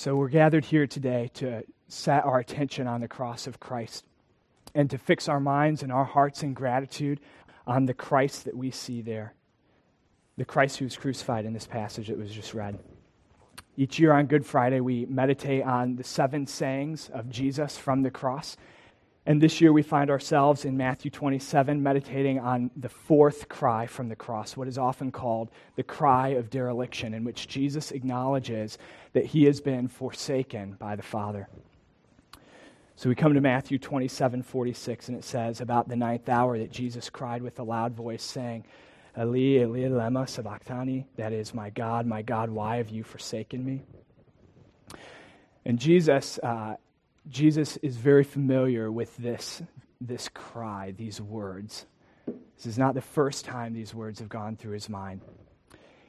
So we're gathered here today to set our attention on the cross of Christ and to fix our minds and our hearts in gratitude on the Christ that we see there, the Christ who was crucified in this passage that was just read. Each year on Good Friday, we meditate on the seven sayings of Jesus from the cross. And this year we find ourselves in Matthew 27 meditating on the fourth cry from the cross, what is often called the cry of dereliction, in which Jesus acknowledges that he has been forsaken by the Father. So we come to Matthew 27 46, and it says about the ninth hour that Jesus cried with a loud voice, saying, Eli, Eli, lema sabachthani, that is, my God, my God, why have you forsaken me? And Jesus, uh, Jesus is very familiar with this, this cry, these words. This is not the first time these words have gone through his mind.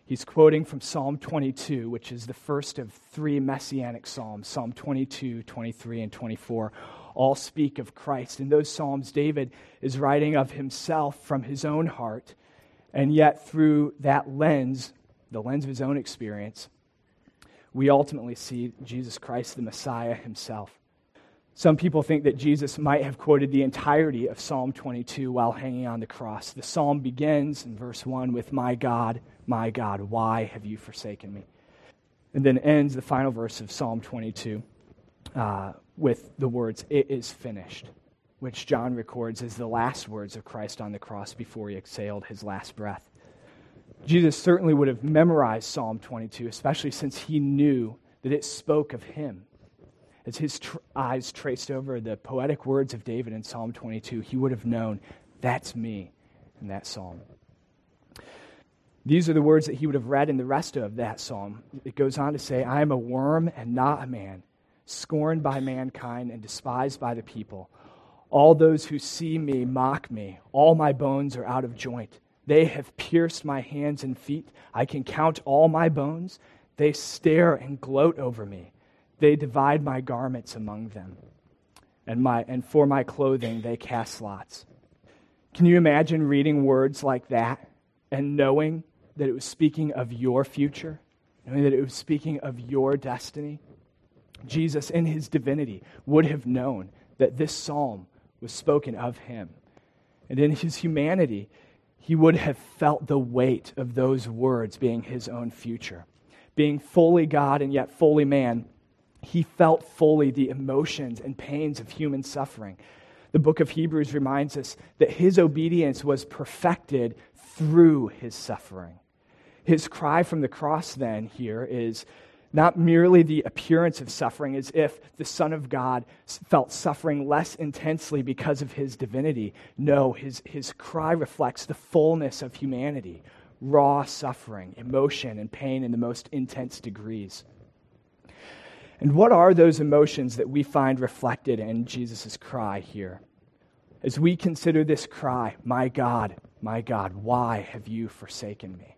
He's quoting from Psalm 22, which is the first of three messianic psalms Psalm 22, 23, and 24. All speak of Christ. In those psalms, David is writing of himself from his own heart, and yet through that lens, the lens of his own experience, we ultimately see Jesus Christ, the Messiah himself. Some people think that Jesus might have quoted the entirety of Psalm 22 while hanging on the cross. The psalm begins in verse 1 with, My God, my God, why have you forsaken me? And then ends the final verse of Psalm 22 uh, with the words, It is finished, which John records as the last words of Christ on the cross before he exhaled his last breath. Jesus certainly would have memorized Psalm 22, especially since he knew that it spoke of him as his tr- eyes traced over the poetic words of David in Psalm 22, he would have known that's me in that psalm. These are the words that he would have read in the rest of that psalm. It goes on to say, I am a worm and not a man, scorned by mankind and despised by the people. All those who see me mock me. All my bones are out of joint. They have pierced my hands and feet. I can count all my bones. They stare and gloat over me. They divide my garments among them, and, my, and for my clothing they cast lots. Can you imagine reading words like that and knowing that it was speaking of your future, knowing that it was speaking of your destiny? Jesus, in his divinity, would have known that this psalm was spoken of him. And in his humanity, he would have felt the weight of those words being his own future. Being fully God and yet fully man, he felt fully the emotions and pains of human suffering. The book of Hebrews reminds us that his obedience was perfected through his suffering. His cry from the cross, then, here is not merely the appearance of suffering, as if the Son of God felt suffering less intensely because of his divinity. No, his, his cry reflects the fullness of humanity, raw suffering, emotion, and pain in the most intense degrees. And what are those emotions that we find reflected in Jesus' cry here? As we consider this cry, My God, my God, why have you forsaken me?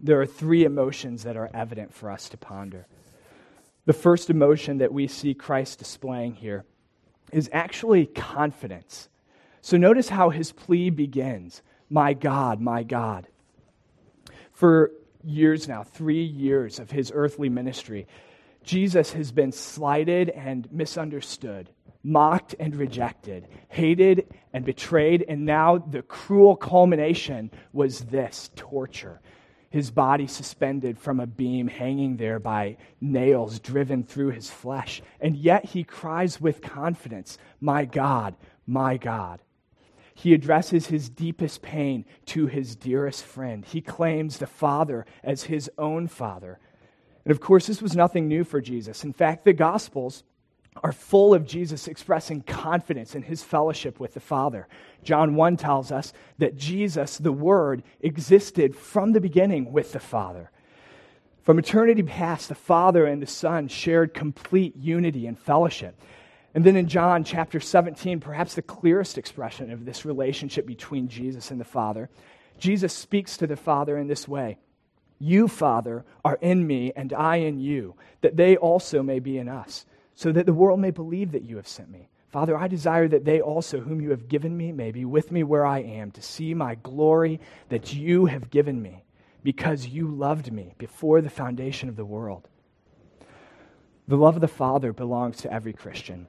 There are three emotions that are evident for us to ponder. The first emotion that we see Christ displaying here is actually confidence. So notice how his plea begins My God, my God. For years now, three years of his earthly ministry, Jesus has been slighted and misunderstood, mocked and rejected, hated and betrayed, and now the cruel culmination was this torture. His body suspended from a beam hanging there by nails driven through his flesh. And yet he cries with confidence, My God, my God. He addresses his deepest pain to his dearest friend. He claims the Father as his own Father and of course, this was nothing new for Jesus. In fact, the Gospels are full of Jesus expressing confidence in his fellowship with the Father. John 1 tells us that Jesus, the Word, existed from the beginning with the Father. From eternity past, the Father and the Son shared complete unity and fellowship. And then in John chapter 17, perhaps the clearest expression of this relationship between Jesus and the Father, Jesus speaks to the Father in this way you, Father, are in me, and I in you, that they also may be in us, so that the world may believe that you have sent me. Father, I desire that they also, whom you have given me, may be with me where I am, to see my glory that you have given me, because you loved me before the foundation of the world. The love of the Father belongs to every Christian.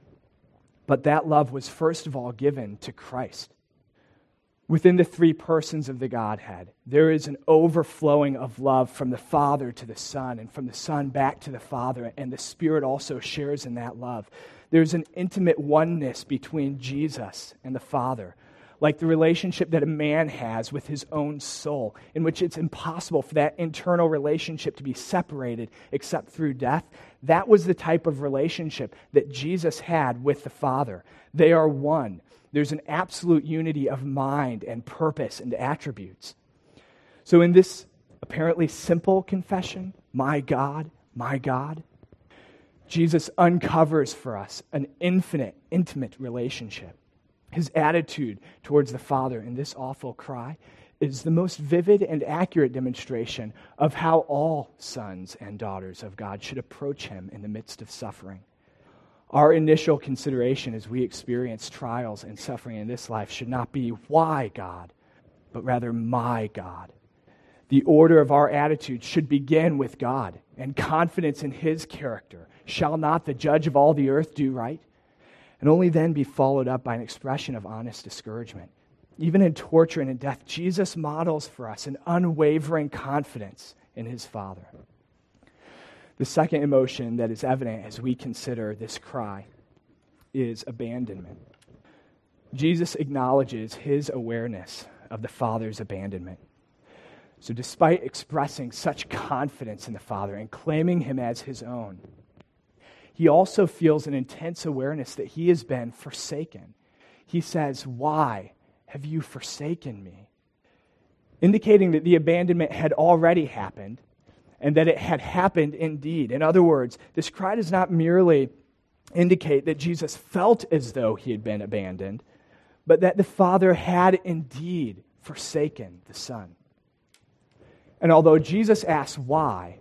But that love was first of all given to Christ. Within the three persons of the Godhead, there is an overflowing of love from the Father to the Son, and from the Son back to the Father, and the Spirit also shares in that love. There's an intimate oneness between Jesus and the Father, like the relationship that a man has with his own soul, in which it's impossible for that internal relationship to be separated except through death. That was the type of relationship that Jesus had with the Father. They are one. There's an absolute unity of mind and purpose and attributes. So, in this apparently simple confession, my God, my God, Jesus uncovers for us an infinite, intimate relationship. His attitude towards the Father in this awful cry is the most vivid and accurate demonstration of how all sons and daughters of God should approach Him in the midst of suffering. Our initial consideration as we experience trials and suffering in this life should not be, why God, but rather, my God. The order of our attitude should begin with God and confidence in His character. Shall not the judge of all the earth do right? And only then be followed up by an expression of honest discouragement. Even in torture and in death, Jesus models for us an unwavering confidence in His Father. The second emotion that is evident as we consider this cry is abandonment. Jesus acknowledges his awareness of the Father's abandonment. So, despite expressing such confidence in the Father and claiming him as his own, he also feels an intense awareness that he has been forsaken. He says, Why have you forsaken me? Indicating that the abandonment had already happened and that it had happened indeed. In other words, this cry does not merely indicate that Jesus felt as though he had been abandoned, but that the Father had indeed forsaken the Son. And although Jesus asks why,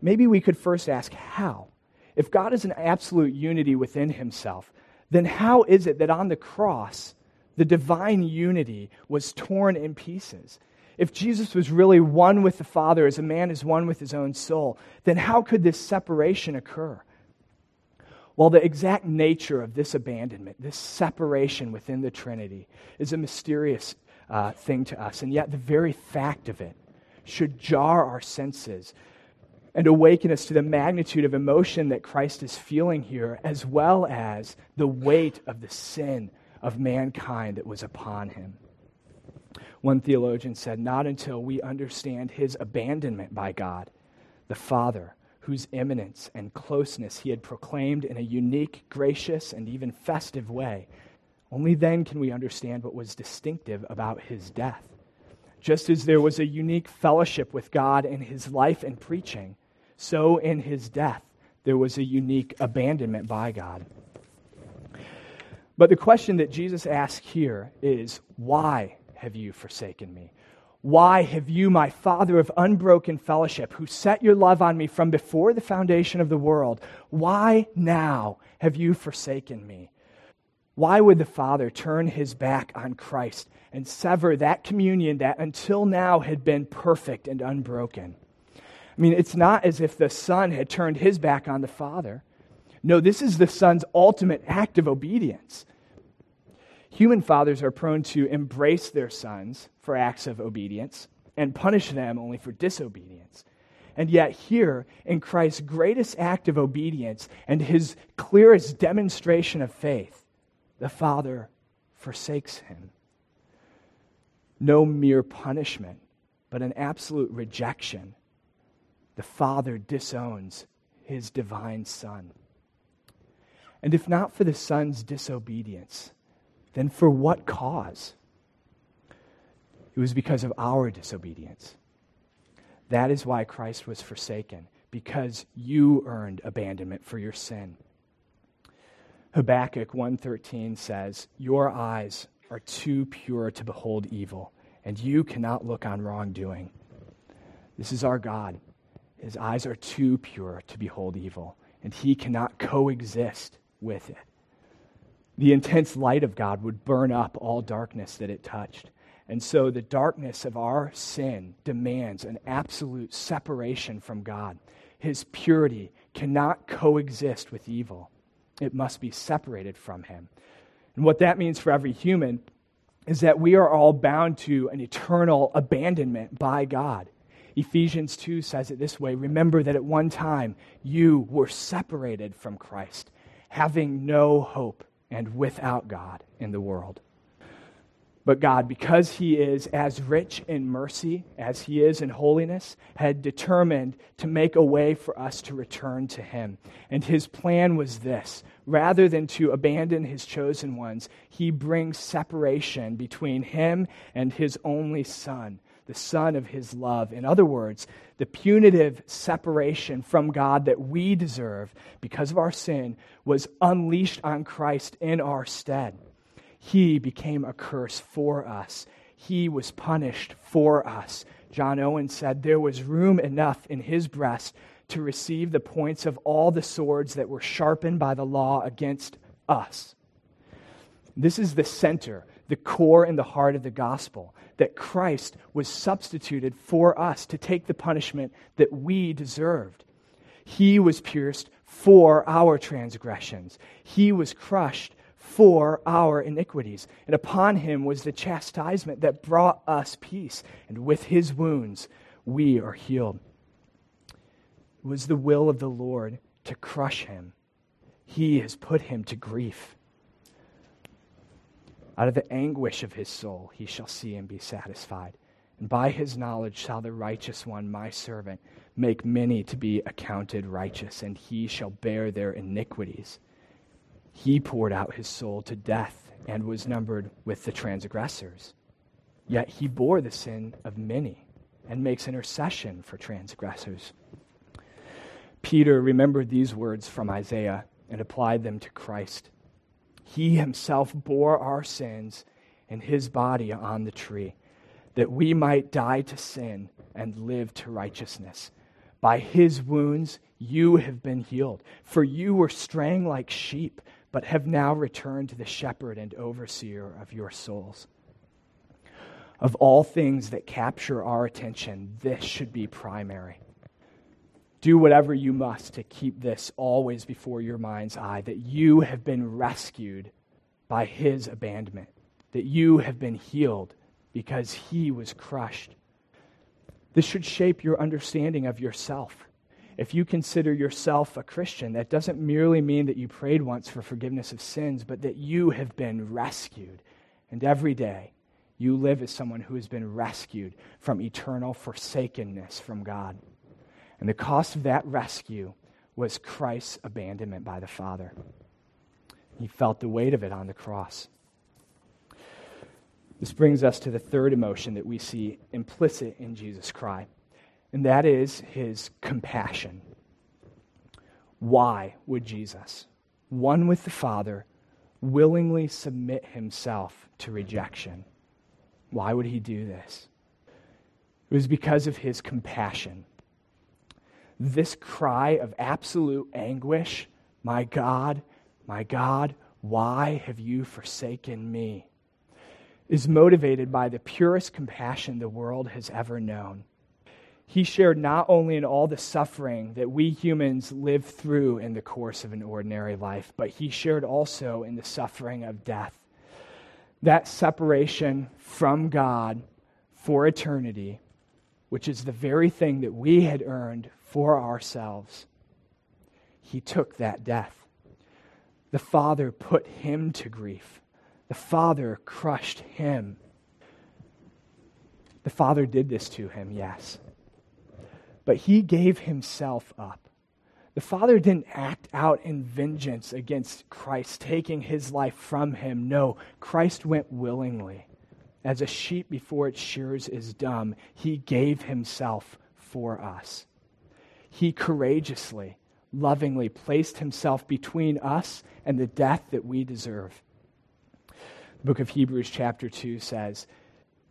maybe we could first ask how. If God is an absolute unity within himself, then how is it that on the cross, the divine unity was torn in pieces? If Jesus was really one with the Father as a man is one with his own soul, then how could this separation occur? Well, the exact nature of this abandonment, this separation within the Trinity, is a mysterious uh, thing to us. And yet, the very fact of it should jar our senses and awaken us to the magnitude of emotion that Christ is feeling here, as well as the weight of the sin of mankind that was upon him. One theologian said, Not until we understand his abandonment by God, the Father, whose immanence and closeness he had proclaimed in a unique, gracious, and even festive way, only then can we understand what was distinctive about his death. Just as there was a unique fellowship with God in his life and preaching, so in his death there was a unique abandonment by God. But the question that Jesus asks here is why have you forsaken me? Why have you, my Father of unbroken fellowship, who set your love on me from before the foundation of the world, why now have you forsaken me? Why would the Father turn his back on Christ and sever that communion that until now had been perfect and unbroken? I mean, it's not as if the Son had turned his back on the Father. No, this is the Son's ultimate act of obedience. Human fathers are prone to embrace their sons for acts of obedience and punish them only for disobedience. And yet, here, in Christ's greatest act of obedience and his clearest demonstration of faith, the Father forsakes him. No mere punishment, but an absolute rejection. The Father disowns his divine Son. And if not for the Son's disobedience, then for what cause? It was because of our disobedience. That is why Christ was forsaken, because you earned abandonment for your sin. Habakkuk 1:13 says, "Your eyes are too pure to behold evil, and you cannot look on wrongdoing." This is our God. His eyes are too pure to behold evil, and he cannot coexist with it the intense light of God would burn up all darkness that it touched. And so the darkness of our sin demands an absolute separation from God. His purity cannot coexist with evil. It must be separated from him. And what that means for every human is that we are all bound to an eternal abandonment by God. Ephesians 2 says it this way Remember that at one time you were separated from Christ, having no hope and without God in the world. But God, because He is as rich in mercy as He is in holiness, had determined to make a way for us to return to Him. And His plan was this rather than to abandon His chosen ones, He brings separation between Him and His only Son, the Son of His love. In other words, the punitive separation from God that we deserve because of our sin was unleashed on Christ in our stead. He became a curse for us. He was punished for us. John Owen said there was room enough in his breast to receive the points of all the swords that were sharpened by the law against us. This is the center, the core and the heart of the gospel that Christ was substituted for us to take the punishment that we deserved. He was pierced for our transgressions, He was crushed for our iniquities. And upon him was the chastisement that brought us peace. And with his wounds, we are healed. It was the will of the Lord to crush him. He has put him to grief. Out of the anguish of his soul, he shall see and be satisfied. And by his knowledge shall the righteous one, my servant, make many to be accounted righteous, and he shall bear their iniquities. He poured out his soul to death and was numbered with the transgressors. Yet he bore the sin of many and makes intercession for transgressors. Peter remembered these words from Isaiah and applied them to Christ. He himself bore our sins in his body on the tree, that we might die to sin and live to righteousness. By his wounds you have been healed, for you were straying like sheep but have now returned to the shepherd and overseer of your souls. Of all things that capture our attention, this should be primary. Do whatever you must to keep this always before your mind's eye that you have been rescued by his abandonment, that you have been healed because he was crushed. This should shape your understanding of yourself if you consider yourself a Christian, that doesn't merely mean that you prayed once for forgiveness of sins, but that you have been rescued. And every day, you live as someone who has been rescued from eternal forsakenness from God. And the cost of that rescue was Christ's abandonment by the Father. He felt the weight of it on the cross. This brings us to the third emotion that we see implicit in Jesus' cry and that is his compassion. Why would Jesus, one with the Father, willingly submit himself to rejection? Why would he do this? It was because of his compassion. This cry of absolute anguish, My God, my God, why have you forsaken me? is motivated by the purest compassion the world has ever known he shared not only in all the suffering that we humans live through in the course of an ordinary life, but he shared also in the suffering of death. That separation from God for eternity, which is the very thing that we had earned for ourselves, he took that death. The Father put him to grief. The Father crushed him. The Father did this to him, yes but he gave himself up. The Father didn't act out in vengeance against Christ, taking his life from him. No, Christ went willingly. As a sheep before its shears is dumb, he gave himself for us. He courageously, lovingly placed himself between us and the death that we deserve. The book of Hebrews, chapter 2, says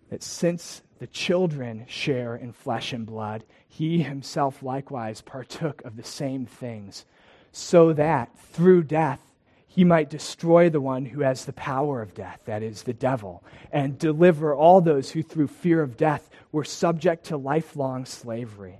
that since the children share in flesh and blood, he himself likewise partook of the same things, so that through death he might destroy the one who has the power of death, that is, the devil, and deliver all those who through fear of death were subject to lifelong slavery.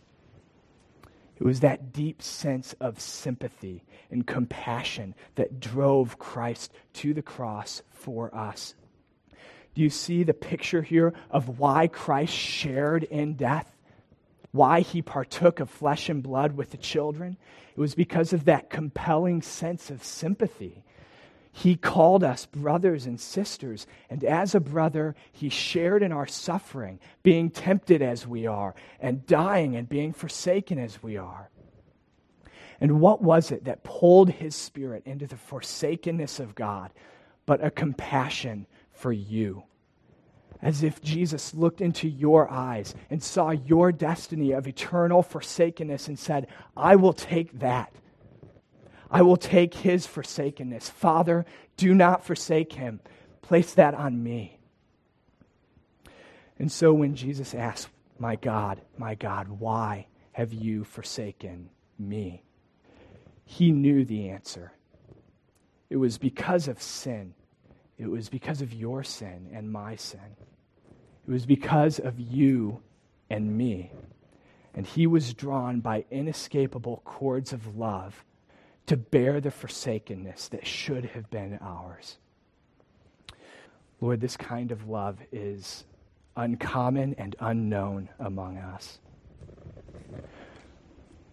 It was that deep sense of sympathy and compassion that drove Christ to the cross for us. Do you see the picture here of why Christ shared in death? Why he partook of flesh and blood with the children? It was because of that compelling sense of sympathy he called us brothers and sisters, and as a brother, He shared in our suffering, being tempted as we are, and dying and being forsaken as we are. And what was it that pulled His Spirit into the forsakenness of God but a compassion for you? As if Jesus looked into your eyes and saw your destiny of eternal forsakenness and said, I will take that I will take his forsakenness. Father, do not forsake him. Place that on me. And so when Jesus asked, My God, my God, why have you forsaken me? He knew the answer. It was because of sin. It was because of your sin and my sin. It was because of you and me. And he was drawn by inescapable cords of love to bear the forsakenness that should have been ours. Lord, this kind of love is uncommon and unknown among us.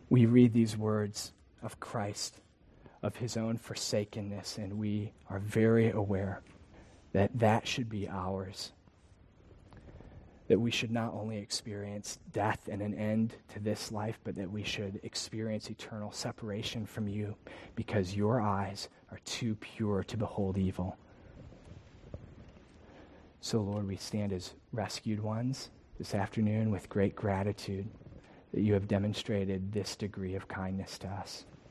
We read these words of Christ, of his own forsakenness, and we are very aware that that should be ours that we should not only experience death and an end to this life, but that we should experience eternal separation from you because your eyes are too pure to behold evil. So, Lord, we stand as rescued ones this afternoon with great gratitude that you have demonstrated this degree of kindness to us.